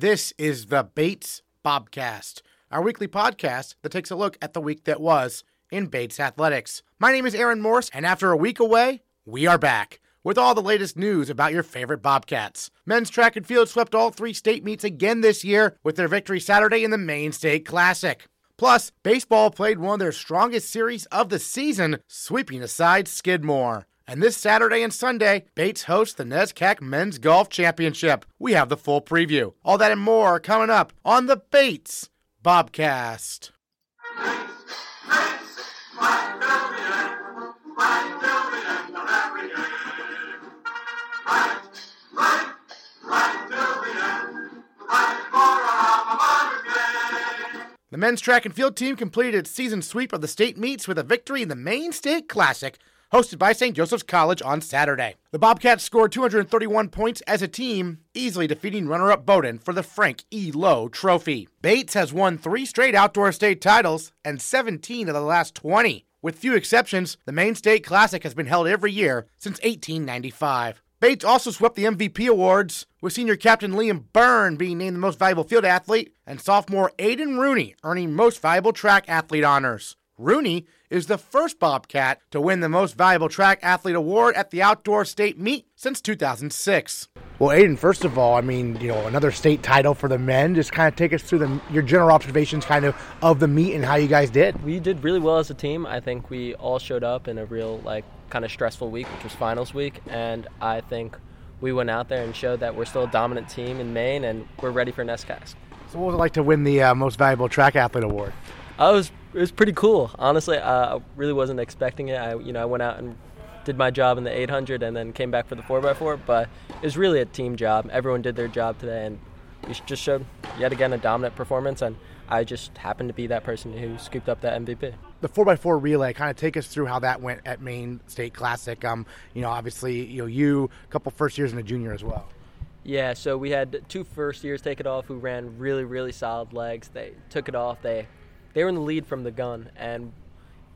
This is the Bates Bobcast, our weekly podcast that takes a look at the week that was in Bates athletics. My name is Aaron Morse, and after a week away, we are back with all the latest news about your favorite Bobcats. Men's track and field swept all three state meets again this year with their victory Saturday in the Maine State Classic. Plus, baseball played one of their strongest series of the season, sweeping aside Skidmore. And this Saturday and Sunday, Bates hosts the NESCAC Men's Golf Championship. We have the full preview. All that and more coming up on the Bates Bobcast. The men's track and field team completed its season sweep of the state meets with a victory in the Maine State Classic hosted by St. Joseph's College on Saturday. The Bobcats scored 231 points as a team, easily defeating runner up Bowdoin for the Frank E. Lowe Trophy. Bates has won three straight outdoor state titles and 17 of the last 20. With few exceptions, the Maine State Classic has been held every year since 1895. Bates also swept the MVP awards, with senior captain Liam Byrne being named the most valuable field athlete and sophomore Aidan Rooney earning most valuable track athlete honors. Rooney is the first Bobcat to win the Most Valuable Track Athlete Award at the Outdoor State Meet since 2006. Well, Aidan, first of all, I mean, you know, another state title for the men. Just kind of take us through the, your general observations, kind of, of the meet and how you guys did. We did really well as a team. I think we all showed up in a real, like, kind of stressful week, which was finals week, and I think we went out there and showed that we're still a dominant team in Maine and we're ready for NESCAC. So, what was it like to win the uh, Most Valuable Track Athlete Award? I was it was pretty cool. Honestly, uh, I really wasn't expecting it. I you know I went out and did my job in the 800 and then came back for the 4x4. But it was really a team job. Everyone did their job today, and we just showed yet again a dominant performance. And I just happened to be that person who scooped up that MVP. The 4x4 relay, kind of take us through how that went at Maine State Classic. Um, you know, obviously, you know, you a couple first years and a junior as well. Yeah, so we had two first years take it off who ran really, really solid legs. They took it off. They they were in the lead from the gun, and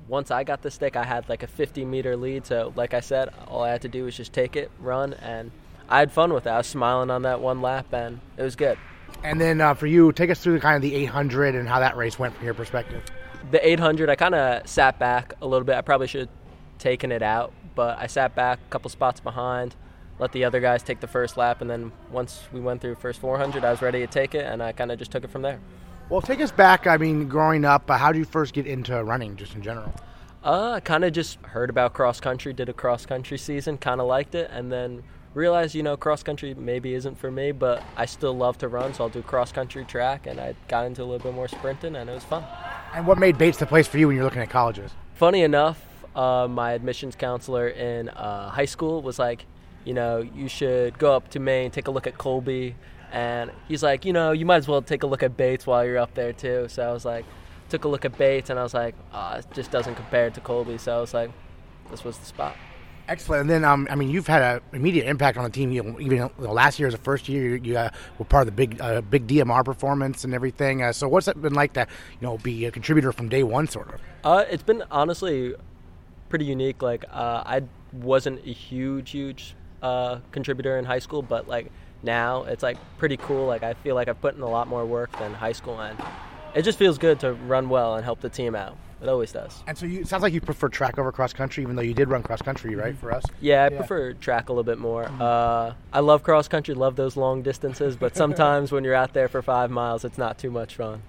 once I got the stick, I had like a 50 meter lead. So, like I said, all I had to do was just take it, run, and I had fun with it. I was smiling on that one lap, and it was good. And then uh, for you, take us through the kind of the 800 and how that race went from your perspective. The 800, I kind of sat back a little bit. I probably should have taken it out, but I sat back a couple spots behind, let the other guys take the first lap, and then once we went through first 400, I was ready to take it, and I kind of just took it from there. Well, take us back. I mean, growing up, how did you first get into running, just in general? Uh, I kind of just heard about cross country, did a cross country season, kind of liked it, and then realized, you know, cross country maybe isn't for me, but I still love to run, so I'll do cross country track, and I got into a little bit more sprinting, and it was fun. And what made Bates the place for you when you're looking at colleges? Funny enough, uh, my admissions counselor in uh, high school was like, you know, you should go up to Maine, take a look at Colby, and he's like, you know, you might as well take a look at Bates while you're up there too. So I was like, took a look at Bates, and I was like, oh, it just doesn't compare to Colby. So I was like, this was the spot. Excellent. And then, um, I mean, you've had an immediate impact on the team. You even know, last year as a first year, you, you uh, were part of the big, uh, big DMR performance and everything. Uh, so, what's it been like to, you know, be a contributor from day one, sort of? Uh, it's been honestly pretty unique. Like, uh, I wasn't a huge, huge uh, contributor in high school, but like now it's like pretty cool. Like I feel like I've put in a lot more work than high school, and it just feels good to run well and help the team out. It always does. And so you it sounds like you prefer track over cross country, even though you did run cross country, right? For us. Yeah, I yeah. prefer track a little bit more. Mm-hmm. Uh, I love cross country, love those long distances, but sometimes when you're out there for five miles, it's not too much fun.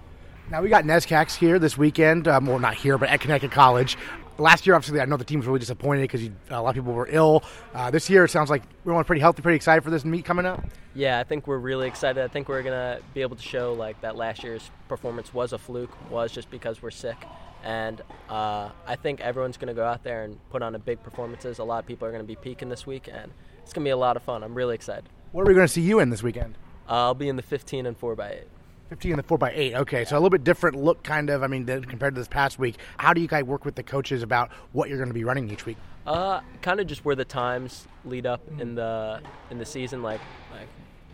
Now we got NESCACs here this weekend. Um, well, not here, but at Connecticut College. Last year, obviously, I know the team was really disappointed because a lot of people were ill. Uh, this year, it sounds like we're all pretty healthy, pretty excited for this meet coming up. Yeah, I think we're really excited. I think we're gonna be able to show like that last year's performance was a fluke, was just because we're sick, and uh, I think everyone's gonna go out there and put on a big performances. A lot of people are gonna be peaking this week, and it's gonna be a lot of fun. I'm really excited. What are we gonna see you in this weekend? Uh, I'll be in the 15 and 4x8. 15 and the 4 by 8 Okay, so a little bit different look, kind of. I mean, compared to this past week. How do you guys work with the coaches about what you're going to be running each week? Uh, kind of just where the times lead up in the in the season, like like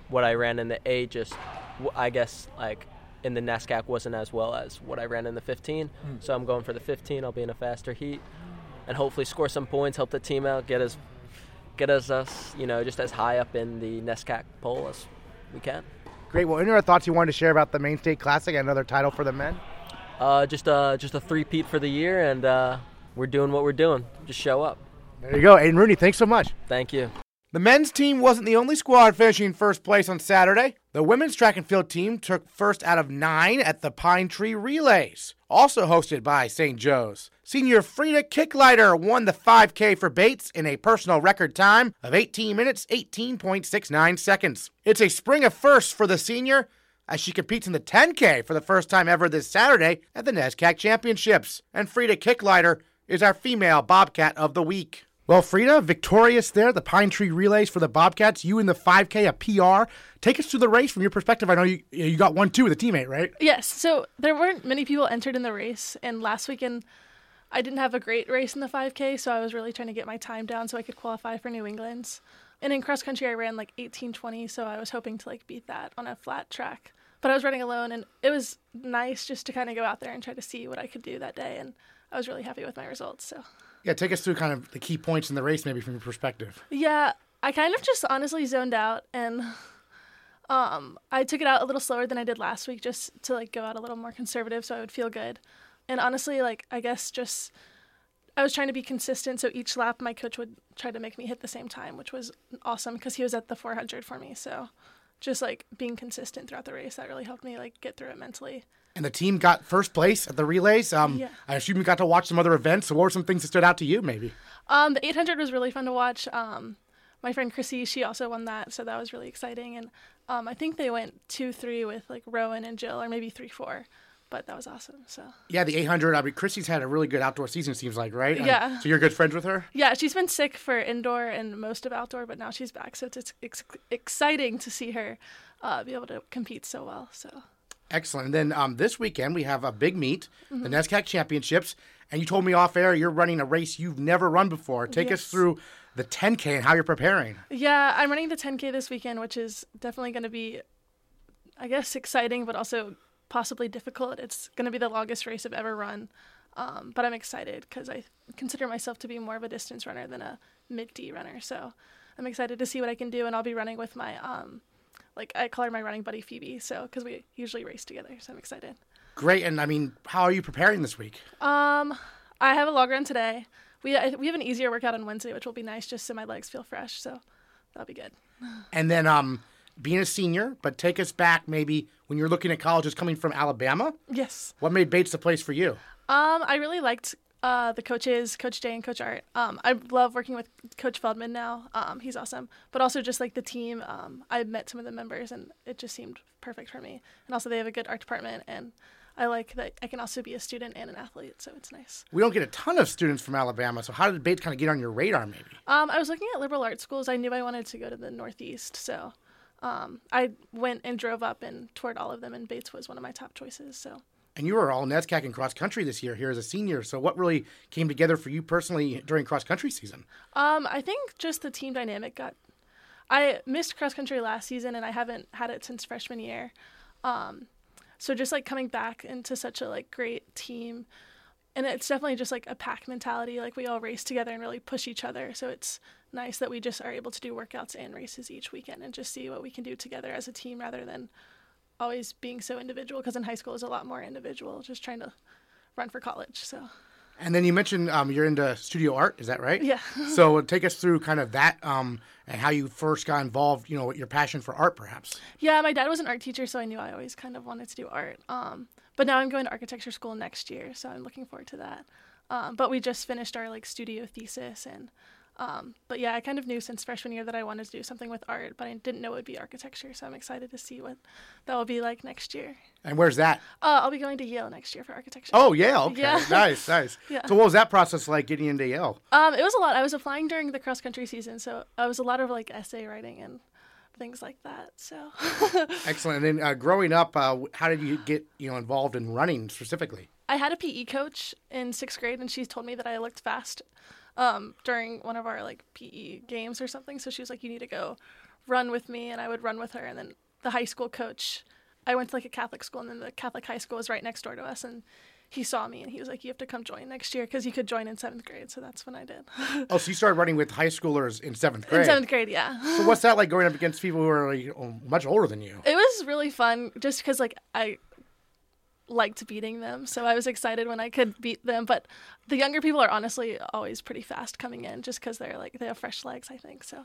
what I ran in the A. Just I guess like in the NESCAC wasn't as well as what I ran in the 15. Mm. So I'm going for the 15. I'll be in a faster heat, and hopefully score some points, help the team out, get us get us us you know just as high up in the NESCAC poll as we can. Great. Well, any other thoughts you wanted to share about the Maine State Classic and another title for the men? Uh, just uh, just a three-peat for the year, and uh, we're doing what we're doing. Just show up. There you go, Aidan Rooney. Thanks so much. Thank you. The men's team wasn't the only squad finishing first place on Saturday. The women's track and field team took first out of nine at the Pine Tree Relays, also hosted by St. Joe's. Senior Frieda Kickliter won the 5K for Bates in a personal record time of 18 minutes, 18.69 seconds. It's a spring of firsts for the senior as she competes in the 10K for the first time ever this Saturday at the NESCAC Championships. And Frieda Kickliter is our female Bobcat of the week. Well, Frieda, victorious there, the Pine Tree Relays for the Bobcats. You in the 5K, a PR. Take us through the race from your perspective. I know you you got one two with a teammate, right? Yes. So there weren't many people entered in the race, and last weekend I didn't have a great race in the 5K, so I was really trying to get my time down so I could qualify for New England's. And in cross country, I ran like 18:20, so I was hoping to like beat that on a flat track. But I was running alone, and it was nice just to kind of go out there and try to see what I could do that day, and I was really happy with my results. So. Yeah, take us through kind of the key points in the race, maybe from your perspective. Yeah, I kind of just honestly zoned out and um, I took it out a little slower than I did last week just to like go out a little more conservative so I would feel good. And honestly, like I guess just I was trying to be consistent so each lap my coach would try to make me hit the same time, which was awesome because he was at the 400 for me. So just like being consistent throughout the race that really helped me like get through it mentally. And the team got first place at the relays. Um, Yeah. I assume you got to watch some other events. So, what were some things that stood out to you, maybe? Um, the 800 was really fun to watch. Um, my friend Chrissy, she also won that, so that was really exciting. And um, I think they went two three with like Rowan and Jill, or maybe three four, but that was awesome. So Yeah, the 800. I mean, Christy's had a really good outdoor season, it seems like, right? Um, Yeah. so, you're good friends with her? yeah, she's been sick for indoor and most of outdoor, but now she's back, so it's ex- exciting to see her uh, be able to compete so well. So Excellent. And then um, this weekend, we have a big meet, Mm-hmm. the NESCAC Championships. And you told me off air you're running a race you've never run before. Take us through the 10K and how you're preparing. yeah, I'm running the 10k this weekend, which is definitely going to be, I guess, exciting, but also possibly difficult. It's going to be the longest race I've ever run. Um, but I'm excited because I consider myself to be more of a distance runner than a mid D runner. So I'm excited to see what I can do, and I'll be running with my um, like I call her my running buddy Phoebe. So because we usually race together, so I'm excited. Great. And I mean, how are you preparing this week? Um, I have a log run today. We I, we have an easier workout on Wednesday, which will be nice, just so my legs feel fresh. So that'll be good. And then um, being a senior, but take us back maybe when you're looking at colleges coming from Alabama. Yes. What made Bates the place for you? Um, I really liked uh, the coaches, Coach Jay and Coach Art. Um, I love working with Coach Feldman now. Um, he's awesome. But also just like the team. Um, I met some of the members and it just seemed perfect for me. And also they have a good art department and I like that I can also be a student and an athlete, so it's nice. We don't get a ton of students from Alabama, so how did Bates kind of get on your radar, maybe? Um, I was looking at liberal arts schools. I knew I wanted to go to the Northeast, so um, I went and drove up and toured all of them, and Bates was one of my top choices. So And you were all NESCAC and cross country this year here as a senior. So what really came together for you personally during cross country season? Um, I think just the team dynamic got. I missed cross country last season, and I haven't had it since freshman year. Um, so just like coming back into such a like great team, and it's definitely just like a pack mentality. Like we all race together and really push each other. So it's nice that we just are able to do workouts and races each weekend and just see what we can do together as a team rather than always being so individual. Because in high school, is a lot more individual, just trying to run for college. So And then you mentioned um, you're into studio art, is that right? yeah. So take us through kind of that um, and how you first got involved, you know, your passion for art perhaps. Yeah, my dad was an art teacher, so I knew I always kind of wanted to do art. Um, but now I'm going to architecture school next year, so I'm looking forward to that. Um, but we just finished our like studio thesis, and um, but yeah, I kind of knew since freshman year that I wanted to do something with art, but I didn't know it would be architecture. So I'm excited to see what that will be like next year. And where's that? Uh, I'll be going to Yale next year for architecture. Oh, Yale. Okay. Yeah. nice, nice. Yeah. So what was that process like getting into Yale? Um, it was a lot. I was applying during the cross country season, so it was a lot of like essay writing and things like that. So. Excellent. And then uh, growing up, uh, how did you get, you know, involved in running specifically? I had a PE coach in sixth grade, and she told me that I looked fast um, during one of our like PE games or something. So she was like, "You need to go run with me," and I would run with her. And then the high school coach, I went to like a Catholic school, and then the Catholic high school was right next door to us, and he saw me and he was like, "You have to come join next year because you could join in seventh grade." So that's when I did. Oh, so you started running with high schoolers in seventh grade. in seventh grade, yeah. So what's that like going up against people who are like, much older than you? It was really fun just because like I liked beating them, so I was excited when I could beat them. But the younger people are honestly always pretty fast coming in, just because they're like they have fresh legs, I think. So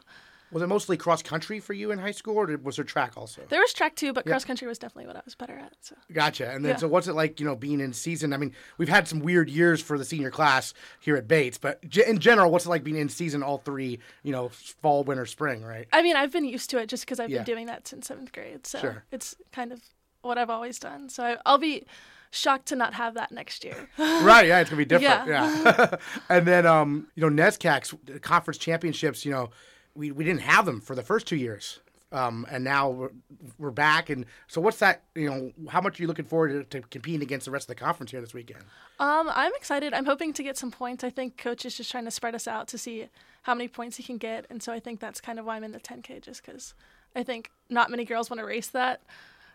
Was it mostly cross country for you in high school, or was there track also? there was track too, but cross country was definitely what I was better at. So Gotcha. And then, Yeah. so what's it like, you know, being in season? I mean, we've had some weird years for the senior class here at Bates, but in general, what's it like being in season all three, you know, fall, winter, spring, right? I mean, I've been used to it just because I've Yeah. been doing that since seventh grade. So Sure. it's kind of what I've always done. So I'll be shocked to not have that next year. right. Yeah. It's to be different. Yeah. and then, um, you know, NESCAC's conference championships, you know, we, we didn't have them for the first two years. Um, and now we're, we're back. And so what's that, you know, how much are you looking forward to, to competing against the rest of the conference here this weekend? Um, I'm excited. I'm hoping to get some points. I think coach is just trying to spread us out to see how many points he can get, and so I think that's kind of why I'm in the 10K, just because I think not many girls want to race that.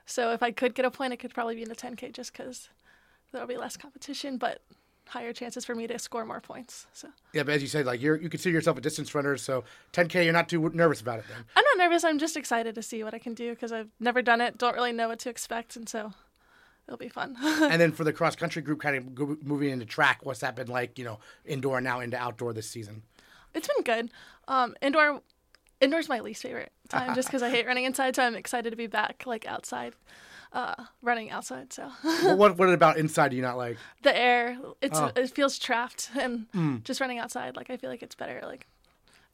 So if I could get a point, it could probably be in the 10K, just because there'll be less competition, but higher chances for me to score more points. So Yeah, but as you said, like you're, you consider yourself a distance runner, so 10K, you're not too nervous about it then. I'm not nervous. I'm just excited to see what I can do because I've never done it, don't really know what to expect, and so it'll be fun. and then for the cross country group, kind of moving into track, what's that been like? You know, indoor now into outdoor this season. It's been good. Um, indoor, indoor's my least favorite time, just because I hate running inside. So I'm excited to be back, like outside, uh, running outside. So what, what what about inside do you not like? the air, it's Oh. it feels trapped, and just running outside, like I feel like it's better. Like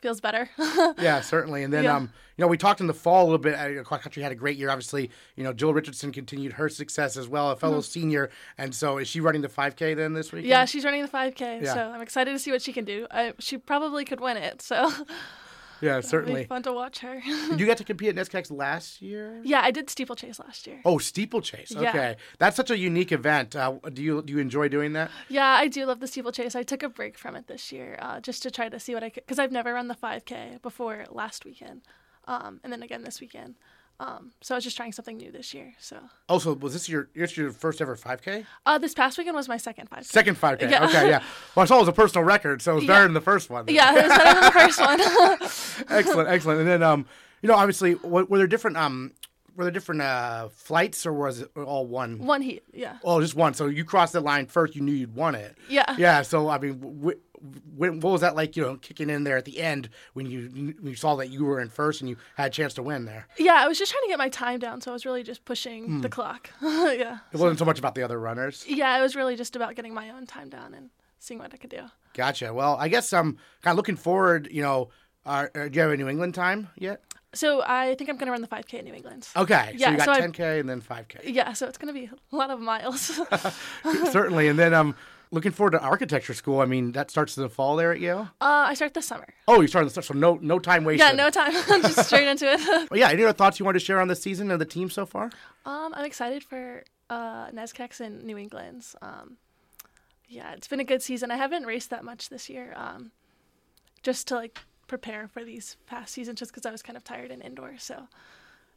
feels better. Yeah, certainly. And then Yeah. um, you know, we talked in the fall a little bit. Uh, cross country had a great year. Obviously, you know, Jill Richardson continued her success as well, a fellow senior. And so, is she running the 5K then this week? Mm-hmm. yeah, she's running the 5K, Yeah. so I'm excited to see what she can do. I, she probably could win it, so yeah, it'll be certainly. fun to watch her. You got to compete at NESCACs last year? yeah, I did steeplechase last year. Oh, steeplechase. Yeah. Okay, that's such a unique event. Uh, do you do you enjoy doing that? Yeah, I do love the steeplechase. I took a break from it this year uh, just to try to see what I could, because I've never run the 5K before last weekend, um, and then again this weekend. Um, so I was just trying something new this year. So Oh, so was this your this your first ever 5K? uh, this past weekend was my second 5K. Second 5K. Yeah. Okay, yeah. Well, I saw it was a personal record, so it was better than the first one. yeah, it was better than the first one. excellent, excellent. And then, um, you know, obviously, were, were there different um, were there different uh flights, or was it all one? one heat. Yeah. Oh, just one. So you crossed the line first. You knew you'd won it. Yeah. Yeah. So I mean, w- when, what was that like? You know, kicking in there at the end when you when you saw that you were in first and you had a chance to win there. Yeah, I was just trying to get my time down, so I was really just pushing Hmm. the clock. yeah. It wasn't so much about the other runners. Yeah, it was really just about getting my own time down and seeing what I could do. Gotcha. Well, I guess I'm kind of looking forward. You know, uh, uh, do you have a New England time yet? So I think I'm gonna run the 5K in New England. Okay. Yeah, so you got so 10k and then 5k. Yeah, so it's gonna be a lot of miles. Certainly. And then I'm looking forward to architecture school. I mean, that starts in the fall there at Yale. uh, I start this summer. Oh, you started the summer. so no no time wasted. Yeah, no time. just straight into it. Well, yeah. Any other thoughts you want to share on the season and the team so far? Um, I'm excited for uh, NESCACs in New England. Um, yeah, it's been a good season. I haven't raced that much this year, um, just to like prepare for these past seasons, just because I was kind of tired and indoor. So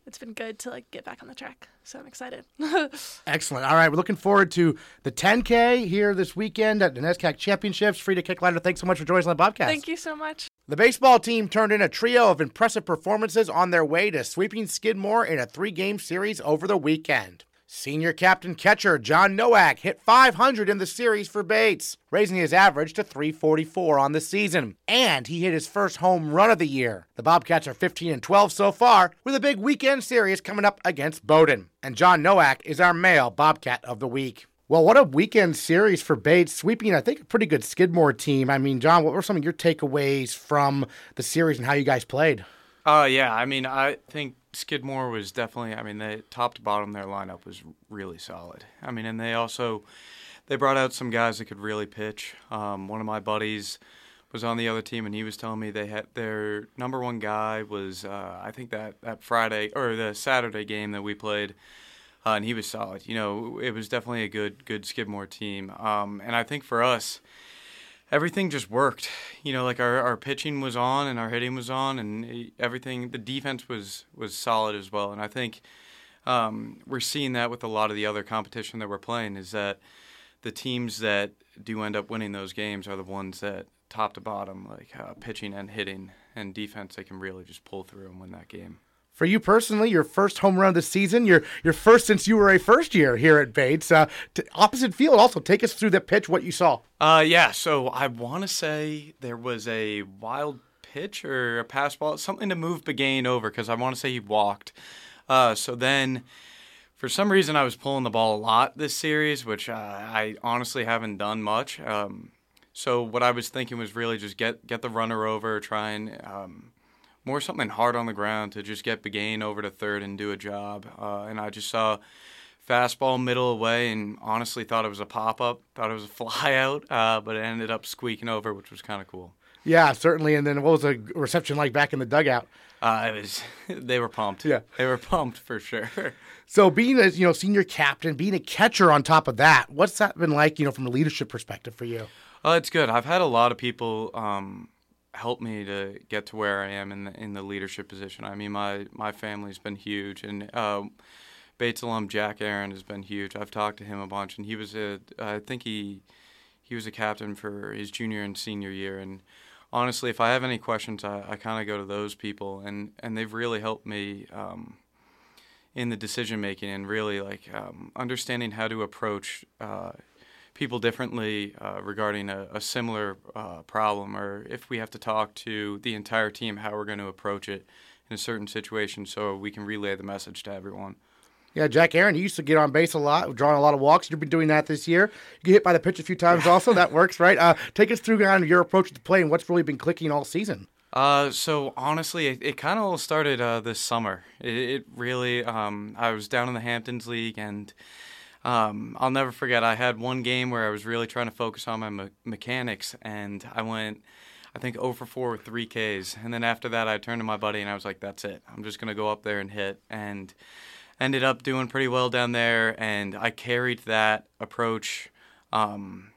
it's been good to like get back on the track. So I'm excited. Excellent. All right, we're looking forward to the 10K here this weekend at the NESCAC Championships. Frieda Kickliter. Thanks so much for joining us on the podcast. Thank you so much. The baseball team turned in a trio of impressive performances on their way to sweeping Skidmore in a three game series over the weekend. Senior captain catcher John Nowak hit 500 in the series for Bates, raising his average to 344 on the season. And he hit his first home run of the year. The Bobcats are 15 and 12 so far, with a big weekend series coming up against Bowdoin. And John Nowak is our male Bobcat of the week. Well, what a weekend series for Bates, sweeping, I think, a pretty good Skidmore team. I mean, John, what were some of your takeaways from the series and how you guys played? Uh, yeah, I mean, I think Skidmore was definitely. I mean, the top to bottom, their lineup was really solid. I mean, and they also they brought out some guys that could really pitch. Um, one of my buddies was on the other team, and he was telling me they had their number one guy was uh, I think that that Friday or the Saturday game that we played. Uh, and he was solid. You know, it was definitely a good, good Skidmore team. Um, and I think for us, everything just worked. You know, like our, our pitching was on and our hitting was on, and everything. The defense was was solid as well. And I think um, we're seeing that with a lot of the other competition that we're playing is that the teams that do end up winning those games are the ones that top to bottom, like uh, pitching and hitting and defense, they can really just pull through and win that game. For you personally, your first home run this season, your your first since you were a first year here at Bates. Uh, t- opposite field, also take us through the pitch, what you saw. Uh, yeah. So I want to say there was a wild pitch or a pass ball, something to move Begain over because I want to say he walked. Uh, so then, for some reason, I was pulling the ball a lot this series, which uh, I honestly haven't done much. Um, so what I was thinking was really just get get the runner over, try and um, more something hard on the ground to just get Begain over to third and do a job. Uh, and I just saw fastball middle away and honestly thought it was a pop up, thought it was a fly out, uh, but it ended up squeaking over, which was kind of cool. Yeah, certainly. And then what was the reception like back in the dugout? Uh, it was they were pumped. Yeah. they were pumped for sure. So being a you know senior captain, being a catcher on top of that, what's that been like? You know, from a leadership perspective for you? Oh, it's good. I've had a lot of people um, help me to get to where I am in the in the leadership position. I mean, my my family's been huge, and uh, Bates alum Jack Aaron has been huge. I've talked to him a bunch, and he was a I think he he was a captain for his junior and senior year, and honestly, if I have any questions, I, I kind of go to those people, and, and they've really helped me um, in the decision making and really like um, understanding how to approach uh, people differently uh, regarding a, a similar uh, problem, or if we have to talk to the entire team, how we're going to approach it in a certain situation, so we can relay the message to everyone. Yeah, Jack Aaron, he used to get on base a lot, drawing a lot of walks. You've been doing that this year. You get hit by the pitch a few times also. that works, right? Uh, take us through kind of your approach to play and what's really been clicking all season. Uh, so honestly, it, it kind of all started uh, this summer. It, it really, um, I was down in the Hamptons League, and um, I'll never forget. I had one game where I was really trying to focus on my me- mechanics, and I went, I think, 0 for 4 with three Ks. And then after that, I turned to my buddy and I was like, "That's it. I'm just gonna go up there and hit." And ended up doing pretty well down there, and I carried that approach um,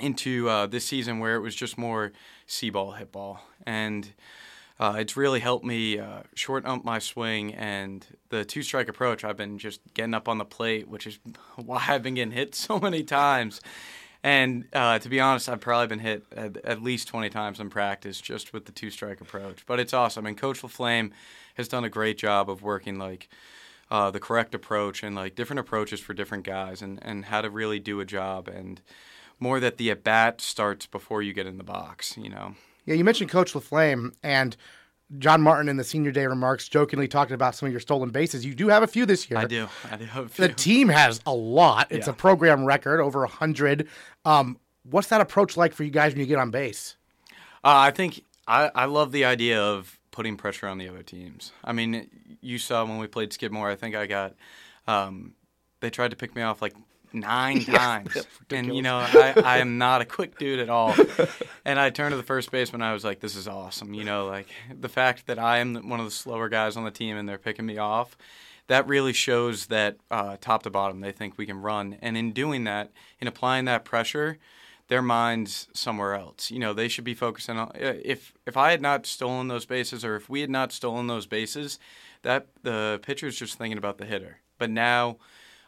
into uh, this season where it was just more see ball, hit ball, and uh, it's really helped me uh, shorten up my swing and the two strike approach. I've been just getting up on the plate, which is why I've been getting hit so many times. And uh, to be honest, I've probably been hit at, at, least 20 times in practice just with the two strike approach. But it's awesome. And Coach LaFlame has done a great job of working like uh, the correct approach and like different approaches for different guys and, and how to really do a job and more that the at bat starts before you get in the box, you know. Yeah, you mentioned Coach LaFlame and John Martin in the senior day remarks jokingly talking about some of your stolen bases. You do have a few this year. I do. I do have a few. The team has a lot. It's yeah. a program record, over a hundred. Um, what's that approach like for you guys when you get on base? Uh, I think I, I love the idea of putting pressure on the other teams. I mean, you saw when we played Skidmore. I think I got. Um, they tried to pick me off like nine times. and, you know, I, I am not a quick dude at all. and I turned to the first baseman. I was like, this is awesome. You know, like the fact that I am one of the slower guys on the team and they're picking me off, that really shows that uh, top to bottom, they think we can run. And in doing that, in applying that pressure, their minds somewhere else. You know, they should be focusing on if if I had not stolen those bases or if we had not stolen those bases, that the pitcher's just thinking about the hitter. But now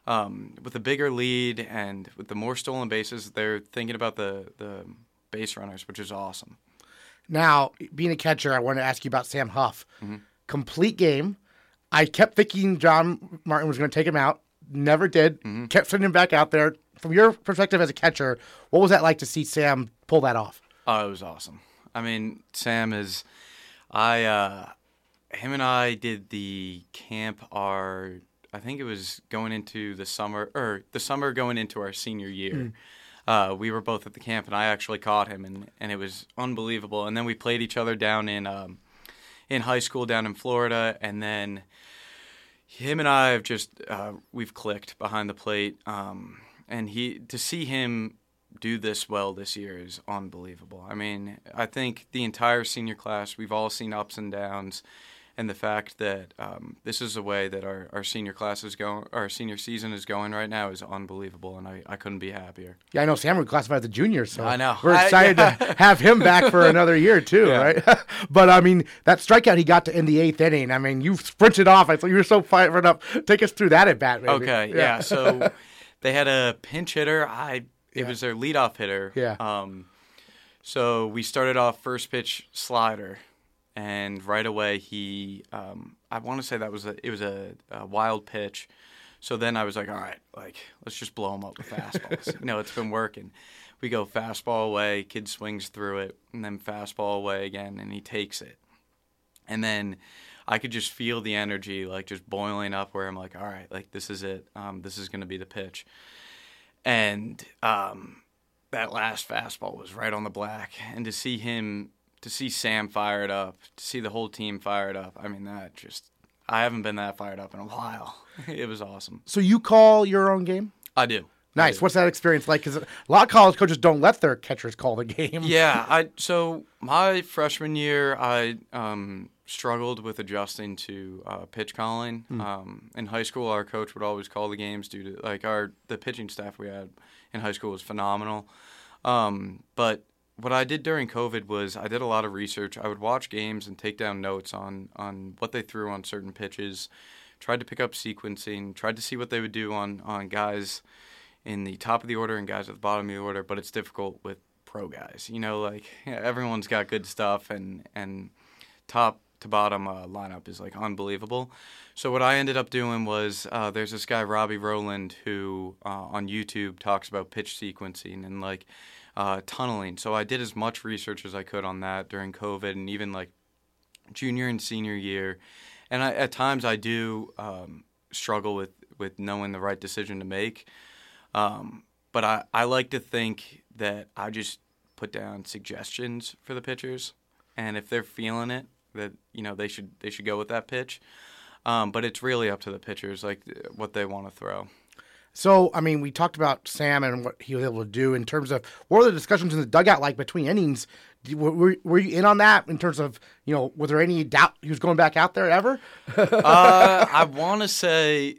um, with a bigger lead and with the more stolen bases, they're thinking about the the base runners, which is awesome. Now, being a catcher, I want to ask you about Sam Huff. Mm-hmm. Complete game. I kept thinking John Martin was going to take him out. Never did. Mm-hmm. Kept sending him back out there. From your perspective as a catcher, what was that like to see Sam pull that off? Oh, it was awesome. I mean, Sam is. I. Uh, him and I did the camp our I think it was going into the summer or the summer going into our senior year. Mm. Uh, we were both at the camp, and I actually caught him, and, and it was unbelievable. And then we played each other down in um, in high school down in Florida, and then him and I have just uh, we've clicked behind the plate. Um, and he to see him do this well this year is unbelievable. I mean, I think the entire senior class we've all seen ups and downs and the fact that um, this is the way that our, our senior class is going, our senior season is going right now is unbelievable, and I, I couldn't be happier. Yeah, I know Sam would classify as a junior, so I know we're excited I, yeah. to have him back for another year too, yeah. right? but I mean, that strikeout he got to in the eighth inning. I mean, you sprinted off. I thought you were so fired up. Take us through that at bat. Maybe. Okay, yeah. yeah so they had a pinch hitter. I it was their leadoff hitter. Yeah. Um, so we started off first pitch slider, and right away he, um, I want to say that was a it was a, a wild pitch. So then I was like, all right, like let's just blow him up with fastballs. you know, it's been working. We go fastball away, kid swings through it, and then fastball away again, and he takes it. And then I could just feel the energy like just boiling up where I'm like, all right, like this is it. Um, this is going to be the pitch. And um, that last fastball was right on the black. And to see him, to see Sam fired up, to see the whole team fired up, I mean, that just, I haven't been that fired up in a while. it was awesome. So you call your own game? I do. Nice. What's that experience like? Because a lot of college coaches don't let their catchers call the game. yeah, I so my freshman year I um, struggled with adjusting to uh, pitch calling. Um, in high school, our coach would always call the games due to like our the pitching staff we had in high school was phenomenal. Um, but what I did during COVID was I did a lot of research. I would watch games and take down notes on on what they threw on certain pitches. Tried to pick up sequencing. Tried to see what they would do on on guys in the top of the order and guys at the bottom of the order, but it's difficult with pro guys. You know, like yeah, everyone's got good stuff, and and top to bottom uh, lineup is like unbelievable. So what I ended up doing was uh, there's this guy Robbie Rowland who uh, on YouTube talks about pitch sequencing and like uh, tunneling. So I did as much research as I could on that during COVID and even like junior and senior year. And I, at times I do um, struggle with with knowing the right decision to make. Um, but I, I like to think that I just put down suggestions for the pitchers, and if they're feeling it, that you know they should they should go with that pitch. Um, but it's really up to the pitchers, like what they want to throw. So, I mean, we talked about Sam and what he was able to do in terms of what were the discussions in the dugout like between innings? Were, were, were you in on that in terms of, you know, was there any doubt he was going back out there ever? uh, I want to say,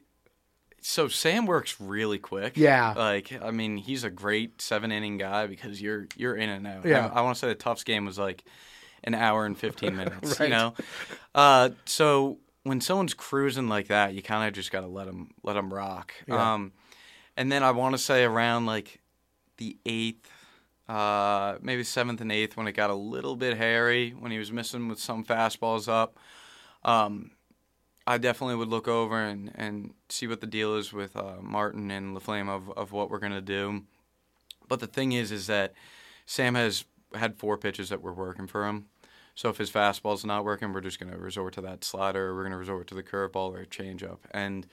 so Sam works really quick. Yeah. Like I mean, he's a great seven inning guy because you're you're in and out. Yeah. I, I want to say the Tufts game was like an hour and fifteen minutes. Right. You know, uh, so when someone's cruising like that, you kind of just got to let them let them rock. Yeah. Um, and then I want to say around like the eighth. Uh, maybe seventh and eighth when it got a little bit hairy when he was missing with some fastballs up. Um, I definitely would look over and, and see what the deal is with uh, Martin and LaFlame of, of what we're gonna do. But the thing is, is that Sam has had four pitches that were working for him. So if his fastball's not working, we're just gonna resort to that slider, we're gonna resort to the curveball or changeup. And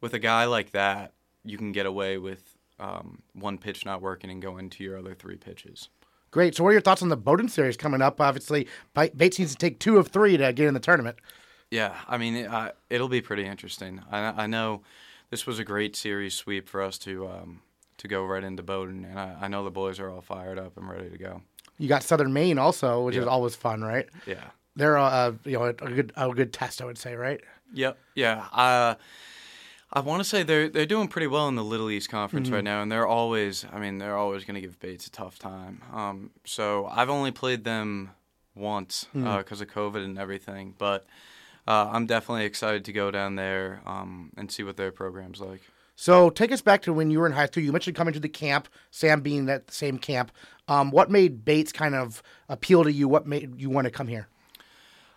with a guy like that, you can get away with um, one pitch not working and go into your other three pitches. Great. So, what are your thoughts on the Bowdoin series coming up? Obviously, Bates needs to take two of three to get in the tournament. Yeah, I mean, it, I, it'll be pretty interesting. I, I know this was a great series sweep for us to um, to go right into Bowdoin, and I, I know the boys are all fired up and ready to go. You got Southern Maine also, which is always fun, right? Yeah. They're uh, you know a good a good test, I would say, right? Yep. Yeah. Uh, I want to say they're they're doing pretty well in the Little East Conference right now, and they're always. I mean, they're always going to give Bates a tough time. Um, so I've only played them once because of COVID and everything, but uh, I'm definitely excited to go down there um, and see what their program's like. So take us back to when you were in high school. You mentioned coming to the camp, Sam being at the same camp. Um, what made Bates kind of appeal to you? What made you want to come here?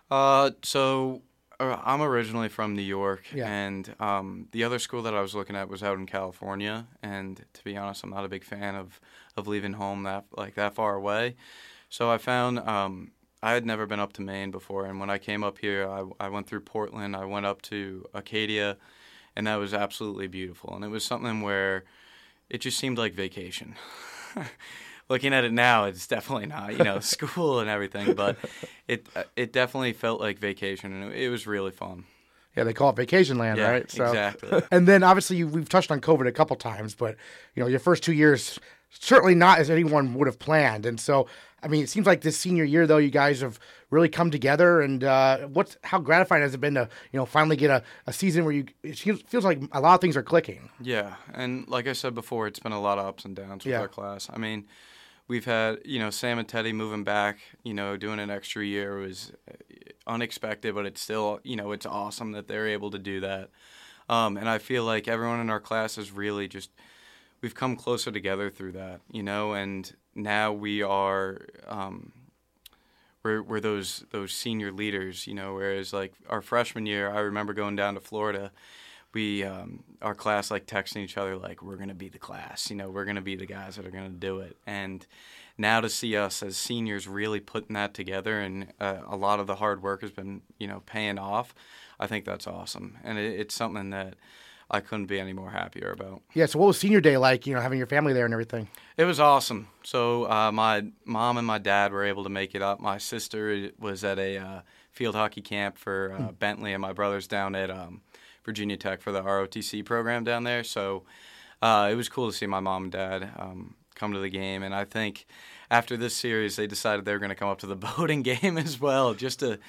Uh, so uh, I'm originally from New York, Yeah. and um, the other school that I was looking at was out in California. And to be honest, I'm not a big fan of of leaving home that like that far away. So I found um, I had never been up to Maine before, and when I came up here, I, I went through Portland. I went up to Acadia, and that was absolutely beautiful. And it was something where it just seemed like vacation. Looking at it now, it's definitely not, you know, school and everything, but it it definitely felt like vacation, and it, was really fun. Yeah, they call it vacation land, Yeah, right? exactly. And then obviously you, we've touched on COVID a couple times, but you know your first two years certainly not as anyone would have planned. And so, I mean, it seems like this senior year though, you guys have really come together. And uh, what's how gratifying has it been to you know finally get a, a season where you it feels, feels like a lot of things are clicking. Yeah, and like I said before, it's been a lot of ups and downs with Yeah. our class. I mean, we've had you know Sam and Teddy moving back, you know, doing an extra year was uh, unexpected, but it's still you know it's awesome that they're able to do that. Um, and I feel like everyone in our class has really just we've come closer together through that, you know, and now we are um, we're we're those those senior leaders, you know. Whereas like our freshman year, I remember going down to Florida. We um, our class like texting each other like we're gonna be the class, you know, we're gonna be the guys that are gonna do it. And now to see us as seniors really putting that together, and uh, a lot of the hard work has been you know paying off. I think that's awesome, and it, it's something that I couldn't be any more happier about. Yeah. So, what was senior day like? You know, having your family there and everything. It was awesome. So, uh, my mom and my dad were able to make it up. My sister was at a uh, field hockey camp for uh, Bentley, and my brother's down at um, Virginia Tech for the ROTC program down there. So, uh, it was cool to see my mom and dad um, come to the game. And I think after this series, they decided they were going to come up to the Bowdoin game as well, just to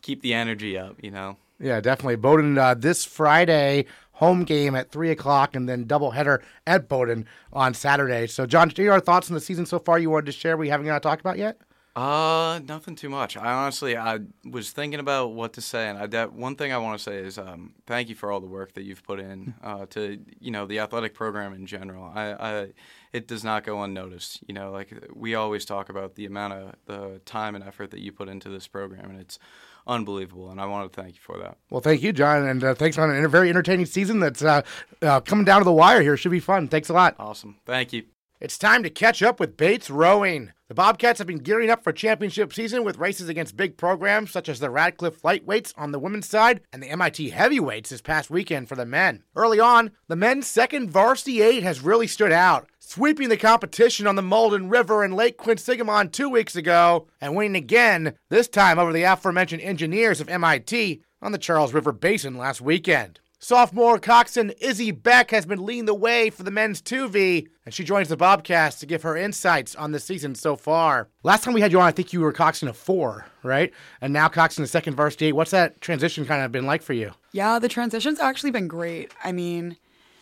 keep the energy up. You know. Yeah, definitely. Bowdoin uh, this Friday, home game at 3 o'clock, and then doubleheader at Bowdoin on Saturday. So, John, do you have thoughts on the season so far you wanted to share we haven't got to talk about yet? Uh, nothing too much. I honestly, I was thinking about what to say, and I that one thing I want to say is um, thank you for all the work that you've put in uh, to you know the athletic program in general. I, I, it does not go unnoticed. You know, like we always talk about the amount of the time and effort that you put into this program, and it's unbelievable. And I want to thank you for that. Well, thank you, John, and uh, thanks on a very entertaining season that's uh, uh, coming down to the wire here. Should be fun. Thanks a lot. Awesome. Thank you. It's time to catch up with Bates Rowing. The Bobcats have been gearing up for championship season with races against big programs such as the Radcliffe Lightweights on the women's side and the MIT Heavyweights this past weekend for the men. Early on, the men's second varsity eight has really stood out, sweeping the competition on the Malden River and Lake Quinsigamond two weeks ago and winning again, this time over the aforementioned engineers of MIT on the Charles River Basin last weekend. Sophomore coxswain Izzy Beck has been leading the way for the men's 2V, and she joins the Bobcats to give her insights on the season so far. Last time we had you on, I think you were coxswain of four, right? And now coxswain the second varsity eight. What's that transition kind of been like for you? Yeah, the transition's actually been great. I mean,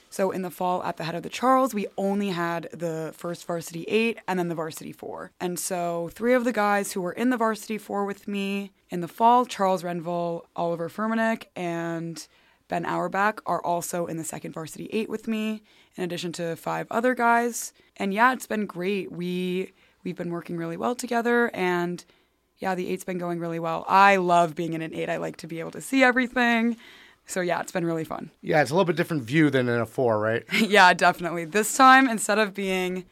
so in the fall at the head of the Charles, we only had the first varsity eight and then the varsity four. And so three of the guys who were in the varsity four with me in the fall, Charles Renville, Oliver Furmanek, and Ben Auerbach are also in the second varsity eight with me, in addition to five other guys. And yeah, it's been great. We we've been working really well together and yeah, the eight's been going really well. I love being in an eight. I like to be able to see everything. So yeah, it's been really fun. Yeah, it's a little bit different view than in a four, right? yeah, definitely. This time, instead of being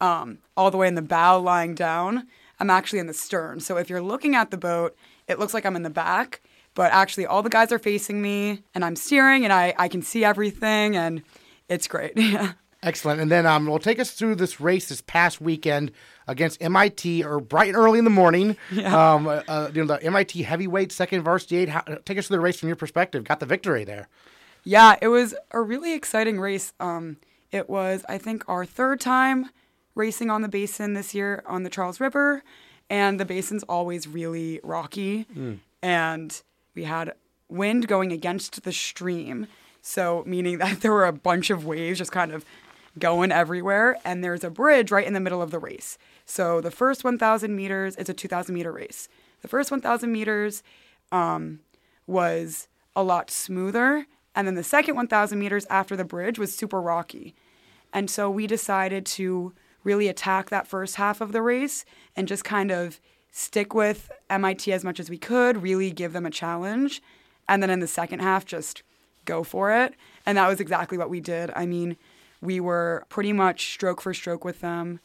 um, all the way in the bow lying down, I'm actually in the stern. So if you're looking at the boat, it looks like I'm in the back but actually all the guys are facing me and I'm steering and I, I can see everything and it's great. Excellent. And then um, we'll take us through this race this past weekend against MIT or bright and early in the morning. Yeah. Um, uh, uh you know, the MIT heavyweight second varsity eight. How, take us through the race from your perspective. Got the victory there. Yeah, it was a really exciting race. Um, it was, I think, our third time racing on the basin this year on the Charles River, and the basin's always really rocky. Mm. And we had wind going against the stream. So, meaning that there were a bunch of waves just kind of going everywhere. And there's a bridge right in the middle of the race. So, the first 1,000 meters, it's a 2,000 meter race. The first 1,000 meters um, was a lot smoother. And then the second 1,000 meters after the bridge was super rocky. And so we decided to really attack that first half of the race and just kind of stick with MIT as much as we could, really give them a challenge. And then in the second half, just go for it. And that was exactly what we did. I mean, we were pretty much stroke for stroke with them,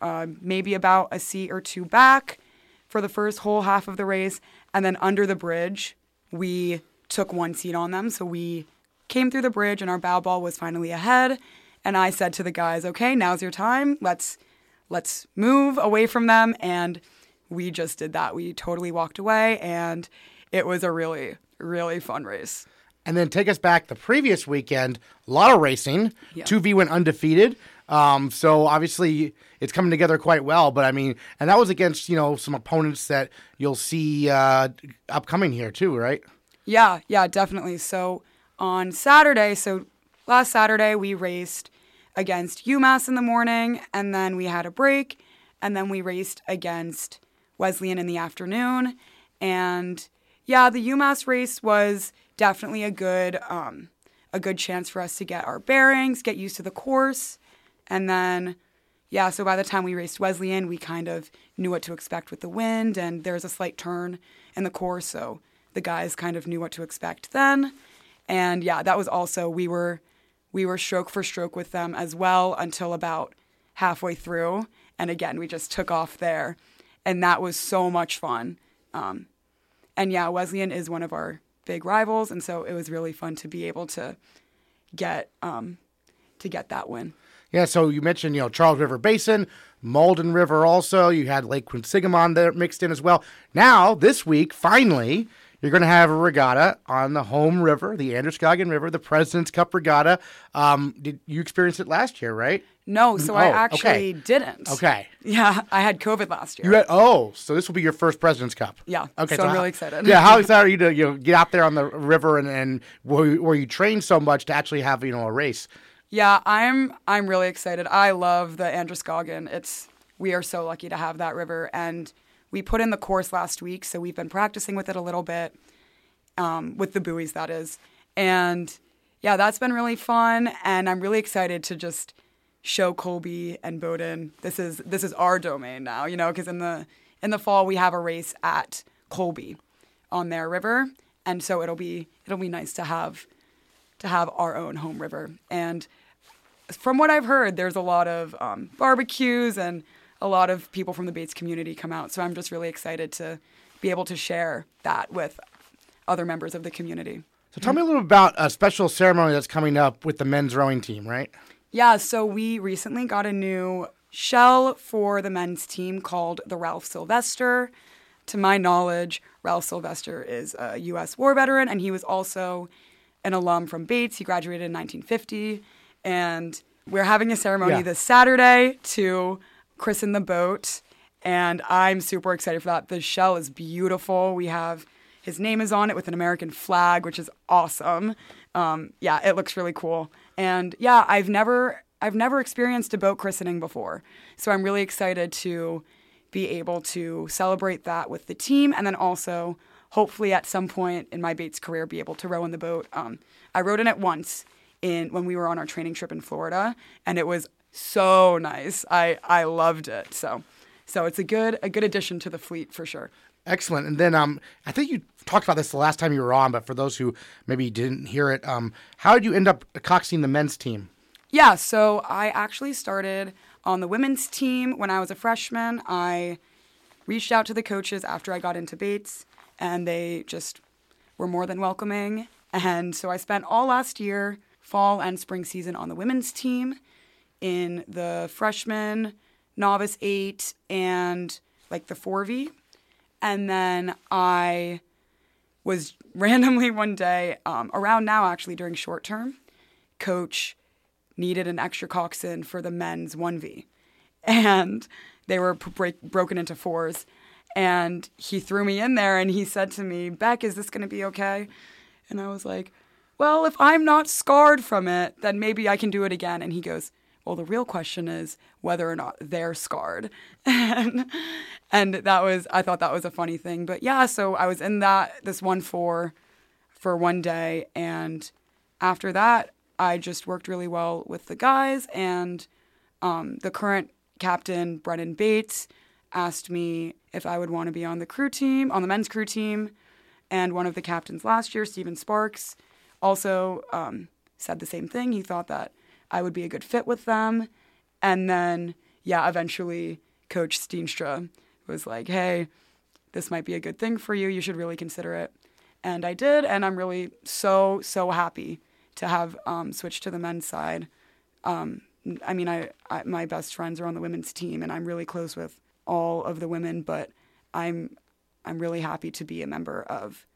uh, maybe about a seat or two back for the first whole half of the race. And then under the bridge, we took one seat on them. So we came through the bridge and our bow ball was finally ahead. And I said to the guys, okay, now's your time. Let's let's move away from them and we just did that. We totally walked away, and it was a really, really fun race. And then take us back the previous weekend, a lot of racing. Yeah. 2V went undefeated. Um, so obviously it's coming together quite well. But I mean, and that was against, you know, some opponents that you'll see uh, upcoming here too, right? Yeah, yeah, definitely. So on Saturday, so last Saturday, we raced against UMass in the morning, and then we had a break, and then we raced against Wesleyan in the afternoon. And yeah, the UMass race was definitely a good um, a good chance for us to get our bearings, get used to the course, And then, yeah, so by the time we raced Wesleyan, we kind of knew what to expect with the wind, and there was a slight turn in the course, so the guys kind of knew what to expect then. And yeah, that was also we were we were stroke for stroke with them as well until about halfway through, and again we just took off there, and that was so much fun. Um, and yeah, Wesleyan is one of our big rivals, and so it was really fun to be able to get um, to get that win. Yeah, so you mentioned, you know, Charles River Basin, Malden River also. You had Lake Quinsigamond there mixed in as well. Now, this week, finally, you're going to have a regatta on the home river, the Androscoggin River, the President's Cup Regatta. Um, did you experience it last year, right? No, so I Oh, actually okay. didn't. Okay. Yeah, I had COVID last year. You had, oh, so this will be your first President's Cup. Yeah, Okay. so I'm how- really excited. Yeah. How excited are you to you know get out there on the river and and where you, where you train so much to actually have you know a race? Yeah, I'm I'm really excited. I love the Androscoggin. It's we are so lucky to have that river, and we put in the course last week, so we've been practicing with it a little bit, um, with the buoys that is, and yeah, that's been really fun, and I'm really excited to just show Colby and Bowdoin this is this is our domain now, you know, because in the in the fall we have a race at Colby on their river, and so it'll be it'll be nice to have to have our own home river. And from what I've heard, there's a lot of um, barbecues and a lot of people from the Bates community come out. So I'm just really excited to be able to share that with other members of the community. So tell me a little about a special ceremony that's coming up with the men's rowing team, right? Yeah, so we recently got a new shell for the men's team called the Ralph Sylvester. To my knowledge, Ralph Sylvester is a U.S. war veteran, and he was also an alum from Bates. He graduated in 1950, and we're having a ceremony Yeah. this Saturday to christen the boat, and I'm super excited for that. The shell is beautiful. We have his name is on it with an American flag, which is awesome. Um, yeah, it looks really cool. And yeah, I've never I've never experienced a boat christening before, so I'm really excited to be able to celebrate that with the team, and then also hopefully at some point in my Bates career be able to row in the boat. Um, I rowed in it once in when we were on our training trip in Florida, and it was so nice. I I loved it. So so it's a good a good addition to the fleet for sure. Excellent. And then um, I think you talked about this the last time you were on, but for those who maybe didn't hear it, um, how did you end up coxing the men's team? Yeah, so I actually started on the women's team when I was a freshman. I reached out to the coaches after I got into Bates, and they just were more than welcoming. And so I spent all last year, fall and spring season, on the women's team in the freshman, novice eight, and like the 4V. And then I was randomly one day, um, around now actually during short term, coach needed an extra coxswain for the men's 1V. And they were break, broken into fours. And he threw me in there and he said to me, Beck, is this going to be okay? And I was like, well, if I'm not scarred from it, then maybe I can do it again. And he goes, well, the real question is whether or not they're scarred. and, and that was, I thought that was a funny thing. But yeah, so I was in that, this one four for one day. And after that, I just worked really well with the guys. And um, the current captain, Brennan Bates, asked me if I would want to be on the crew team, on the men's crew team. And one of the captains last year, Stephen Sparks, also um, said the same thing. He thought that I would be a good fit with them. And then, yeah, eventually Coach Steenstra was like, hey, this might be a good thing for you. You should really consider it. And I did. And I'm really so, so happy to have um, switched to the men's side. Um, I mean, I, I my best friends are on the women's team, and I'm really close with all of the women. But I'm I'm really happy to be a member of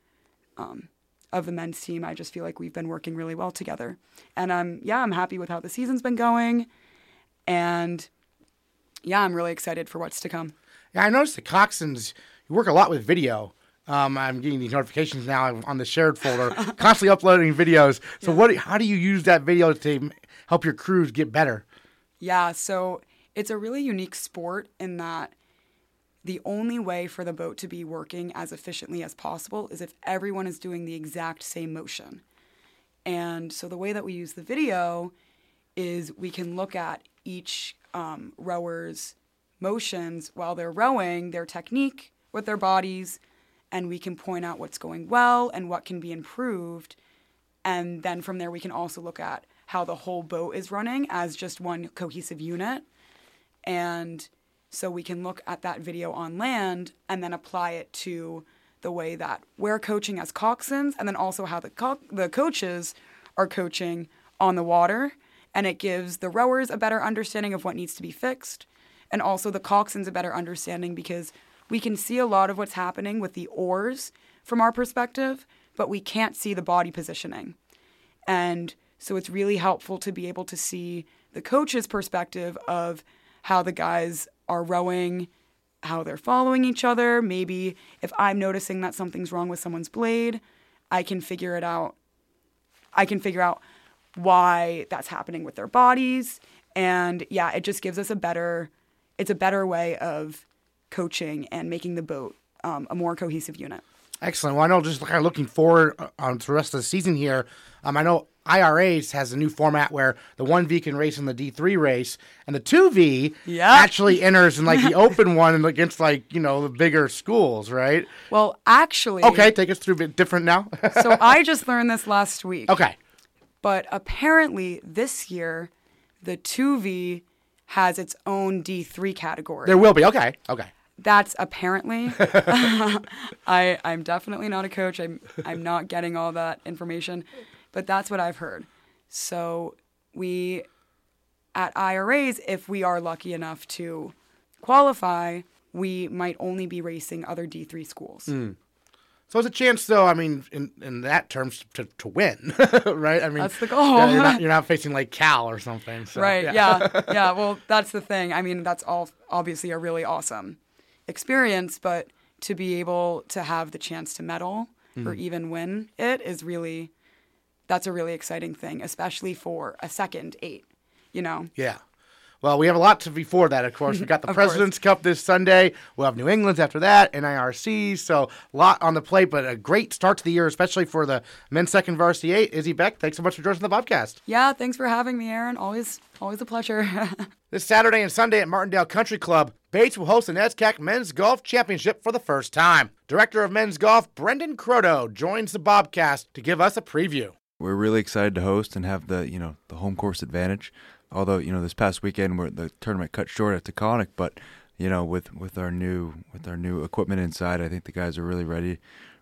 um, of the men's team. I just feel like we've been working really well together, and um, yeah, I'm happy with how the season's been going, and yeah, I'm really excited for what's to come. Yeah, I noticed the coxswains, you work a lot with video. Um, I'm getting these notifications now on the shared folder, constantly uploading videos. So, what? How do you use that video to help your crews get better? Yeah, so it's a really unique sport in that the only way for the boat to be working as efficiently as possible is if everyone is doing the exact same motion. And so the way that we use the video is we can look at each um, rower's motions while they're rowing, their technique with their bodies, and we can point out what's going well and what can be improved. And then from there, we can also look at how the whole boat is running as just one cohesive unit. And so we can look at that video on land and then apply it to the way that we're coaching as coxswains and then also how the, co- the coaches are coaching on the water. And it gives the rowers a better understanding of what needs to be fixed and also the coxswains a better understanding because we can see a lot of what's happening with the oars from our perspective, but we can't see the body positioning. And so it's really helpful to be able to see the coach's perspective of how the guys are rowing, how they're following each other. Maybe if I'm noticing that something's wrong with someone's blade, I can figure it out. I can figure out why that's happening with their bodies. And yeah, it just gives us a better it's a better way of coaching and making the boat um, a more cohesive unit. Excellent. Well, I know just kind of looking forward um, to the rest of the season here. Um, I know IRAs has a new format where the 1V can race in the D3 race, and the 2V Yep. actually enters in like the open one against like, you know, the bigger schools, right? Well, actually, Okay, take us through a bit different now. so I just learned this last week. okay. But apparently, this year, the 2V has its own D3 category. There will be. Okay. Okay. That's apparently. I I'm definitely not a coach. I'm I'm not getting all that information, but that's what I've heard. So we at IRAs, if we are lucky enough to qualify, we might only be racing other D3 schools. So it's a chance, though. I mean, in in that terms, to, to win, right? I mean, That's the goal. yeah, you're, not, you're not facing like Cal or something. So, Right. Yeah. yeah. Well, that's the thing. I mean, that's all obviously a really awesome experience, but to be able to have the chance to medal Mm-hmm. or even win it is really that's a really exciting thing, especially for a second eight. You know. Yeah. Well, we have a lot to before that, of course. We've got the Of course. President's Cup this Sunday. We'll have New England's after that, NIRC. So a lot on the plate, but a great start to the year, especially for the men's second varsity eight. Izzy Beck, thanks so much for joining the podcast. Yeah. Thanks for having me, Aaron. Always, always a pleasure. This Saturday and Sunday at Martindale Country Club, Bates will host the NESCAC Men's Golf Championship for the first time. Director of Men's Golf, Brendon Croteau, joins the Bobcast to give us a preview. We're really excited to host and have the you know the home course advantage. Although you know this past weekend where the tournament cut short at Taconic, but you know with with our new with our new equipment inside, I think the guys are really ready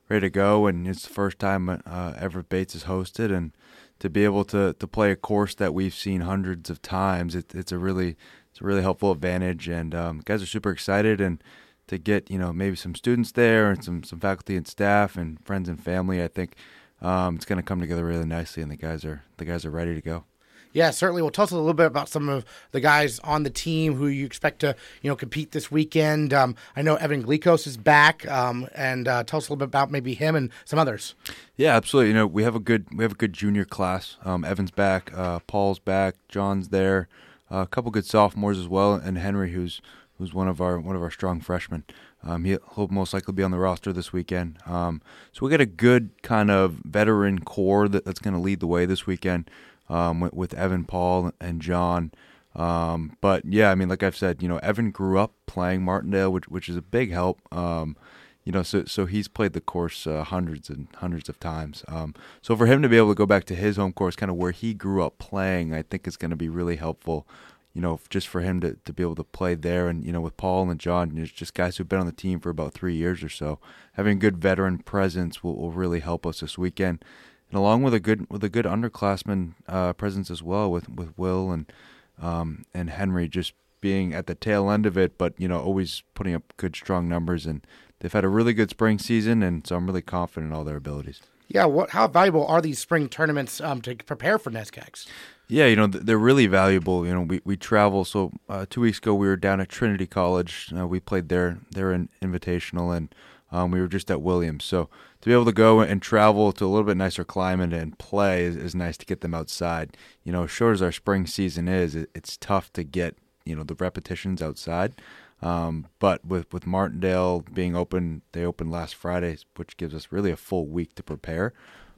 ready to go. And it's the first time uh, ever Bates has hosted, and to be able to to play a course that we've seen hundreds of times, it, it's a really it's a really helpful advantage. And um, guys are super excited and to get you know maybe some students there and some some faculty and staff and friends and family. I think um, it's going to come together really nicely, and the guys are the guys are ready to go. Yeah, certainly. Well, tell us a little bit about some of the guys on the team who you expect to, you know, compete this weekend. Um, I know Evan Glikos is back, um, and uh, tell us a little bit about maybe him and some others. Yeah, absolutely. You know, we have a good we have a good junior class. Um, Evan's back, uh, Paul's back, John's there, uh, a couple good sophomores as well, and Henry, who's who's one of our one of our strong freshmen. Um, he- he'll most likely be on the roster this weekend. Um, so we got a good kind of veteran core that, that's going to lead the way this weekend um, with, with Evan, Paul, and John. Um, but yeah, I mean, like I've said, you know, Evan grew up playing Martindale, which which is a big help. Um, you know, so so he's played the course uh, hundreds and hundreds of times. Um, so for him to be able to go back to his home course, kind of where he grew up playing, I think is going to be really helpful. You know, just for him to, to be able to play there, and you know, with Paul and John, there's just guys who've been on the team for about three years or so. Having a good veteran presence will, will really help us this weekend, and along with a good with a good underclassman uh, presence as well, with with Will and um, and Henry just being at the tail end of it, but you know, always putting up good, strong numbers. And they've had a really good spring season, and so I'm really confident in all their abilities. Yeah, what? How valuable are these spring tournaments um, to prepare for NESCACs? Yeah, you know, they're really valuable. You know, we, we travel. So uh, two weeks ago, we were down at Trinity College. Uh, we played their in- invitational, and um, we were just at Williams. So to be able to go and travel to a little bit nicer climate and play is, is nice to get them outside. You know, short as our spring season is, it, it's tough to get you know the repetitions outside. Um, but with with Martindale being open, they opened last Friday, which gives us really a full week to prepare.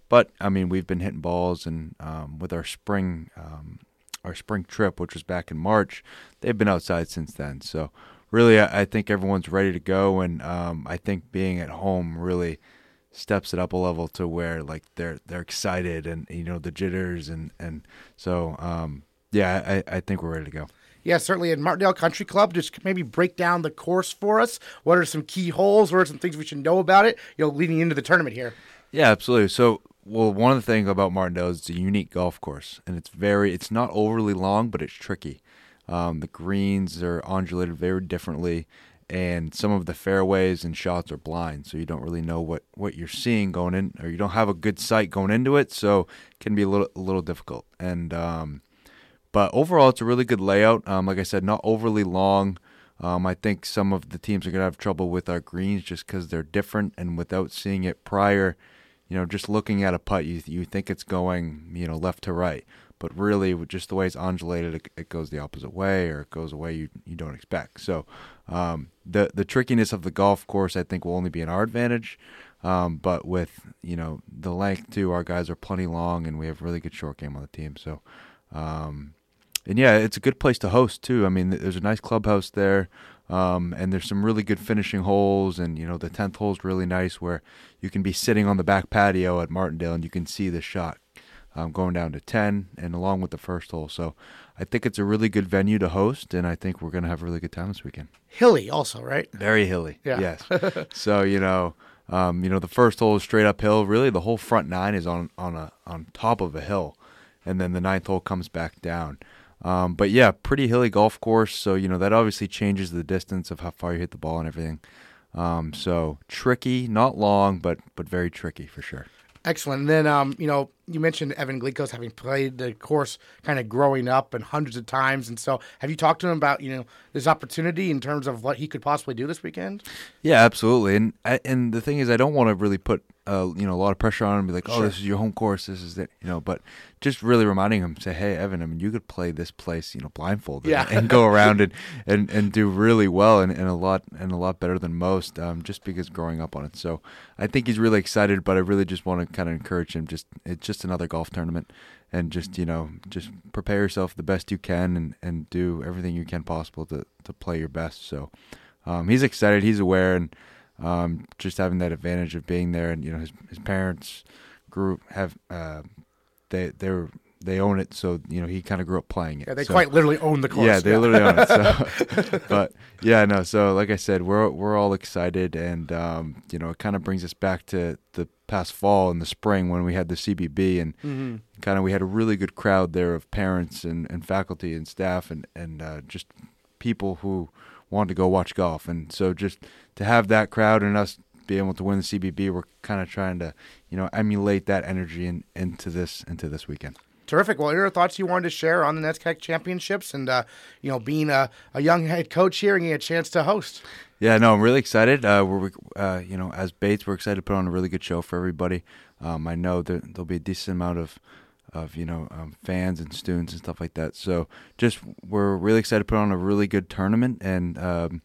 But I mean, we've been hitting balls, and um, with our spring um, our spring trip, which was back in March, they've been outside since then. So really, I, I think everyone's ready to go, and um, I think being at home really steps it up a level to where like they're they're excited and you know the jitters and and so um, yeah, I, I think we're ready to go. Yeah, certainly at Martindale Country Club. Just maybe break down the course for us. What are some key holes? What are some things we should know about it? You know, leading into the tournament here. Yeah, absolutely. So, well, one of the things about Martindale is it's a unique golf course, and it's very, it's not overly long, but it's tricky. Um, the greens are undulated very differently, and some of the fairways and shots are blind, so you don't really know what what you're seeing going in, or you don't have a good sight going into it, so it can be a little a little difficult. And um, but overall, it's a really good layout. Um, like I said, not overly long. Um, I think some of the teams are going to have trouble with our greens just because they're different, and without seeing it prior, you know, just looking at a putt, you you think it's going, you know, left to right, but really, just the way it's undulated, it, it goes the opposite way, or it goes a way you you don't expect. So, um, the the trickiness of the golf course, I think, will only be in our advantage. Um, but with you know the length too, our guys are plenty long, and we have really good short game on the team. So, um, and yeah, it's a good place to host too. I mean, there's a nice clubhouse there, um, and there's some really good finishing holes. And you know, the tenth hole is really nice, where you can be sitting on the back patio at Martindale and you can see the shot um, going down to ten, and along with the first hole. So, I think it's a really good venue to host, and I think we're going to have a really good time this weekend. Hilly, also, right? Very hilly. Yeah. Yes. so you know. Um, you know, the first hole is straight uphill. Really, the whole front nine is on on a on top of a hill, and then the ninth hole comes back down. Um, but yeah, pretty hilly golf course. So, you know, that obviously changes the distance of how far you hit the ball and everything. Um, so tricky, not long, but but very tricky for sure. Excellent. And then, um, you know, you mentioned Evan Glikos having played the course kind of growing up and hundreds of times. And so, have you talked to him about, you know, this opportunity in terms of what he could possibly do this weekend? Yeah, absolutely. And and the thing is, I don't want to really put uh, you know a lot of pressure on him. Be like, oh, Sure. this is your home course. This is it. You know, but just really reminding him, say, hey, Evan, I mean, you could play this place, you know, blindfolded, Yeah. and go around and, and, and do really well and, and a lot and a lot better than most, um, just because growing up on it. So I think he's really excited, but I really just want to kind of encourage him. Just it's just another golf tournament, and just you know, just prepare yourself the best you can and, and do everything you can possible to to play your best. So um, he's excited, he's aware, and um, just having that advantage of being there, and you know, his his parents grew have uh, they they were they own it, so you know he kind of grew up playing it. Yeah, they So- quite literally own the course. yeah, they literally own it. So, but yeah, no. So like I said, we're we're all excited, and um, you know, it kind of brings us back to the past fall and the spring when we had the CBB, and Mhm. kind of we had a really good crowd there of parents and, and faculty and staff and and uh, just people who wanted to go watch golf, and so just to have that crowd and us be able to win the CBB, we're kind of trying to you know emulate that energy in, into this into this weekend. Terrific. Well, your thoughts you wanted to share on the NESCAC championships and, uh, you know, being a, a young head coach here and getting a chance to host. Yeah, no, I'm really excited. Uh, we're, uh, you know, as Bates, we're excited to put on a really good show for everybody. Um, I know that there'll be a decent amount of, of you know, um, fans and students and stuff like that. So just we're really excited to put on a really good tournament and, um,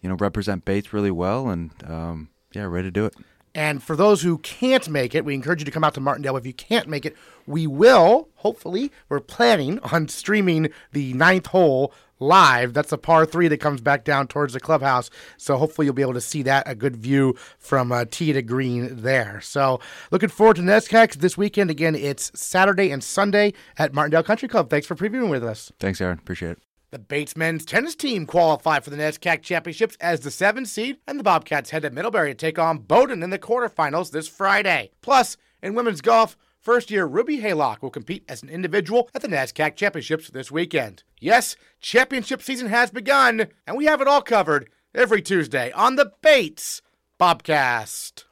you know, represent Bates really well and um, yeah, ready to do it. And for those who can't make it, we encourage you to come out to Martindale. If you can't make it, we will, hopefully, we're planning on streaming the ninth hole live. That's a par three that comes back down towards the clubhouse. So hopefully you'll be able to see that, a good view from uh, tee to green there. So looking forward to NESCAC this weekend. Again, it's Saturday and Sunday at Martindale Country Club. Thanks for previewing with us. Thanks, Aaron. Appreciate it. The Bates men's tennis team qualified for the NESCAC Championships as the seventh seed, and the Bobcats head to Middlebury to take on Bowdoin in the quarterfinals this Friday. Plus, in women's golf, First year Ruby Haylock will compete as an individual at the NESCAC Championships this weekend. Yes, championship season has begun, and we have it all covered every Tuesday on the Bates Bobcast.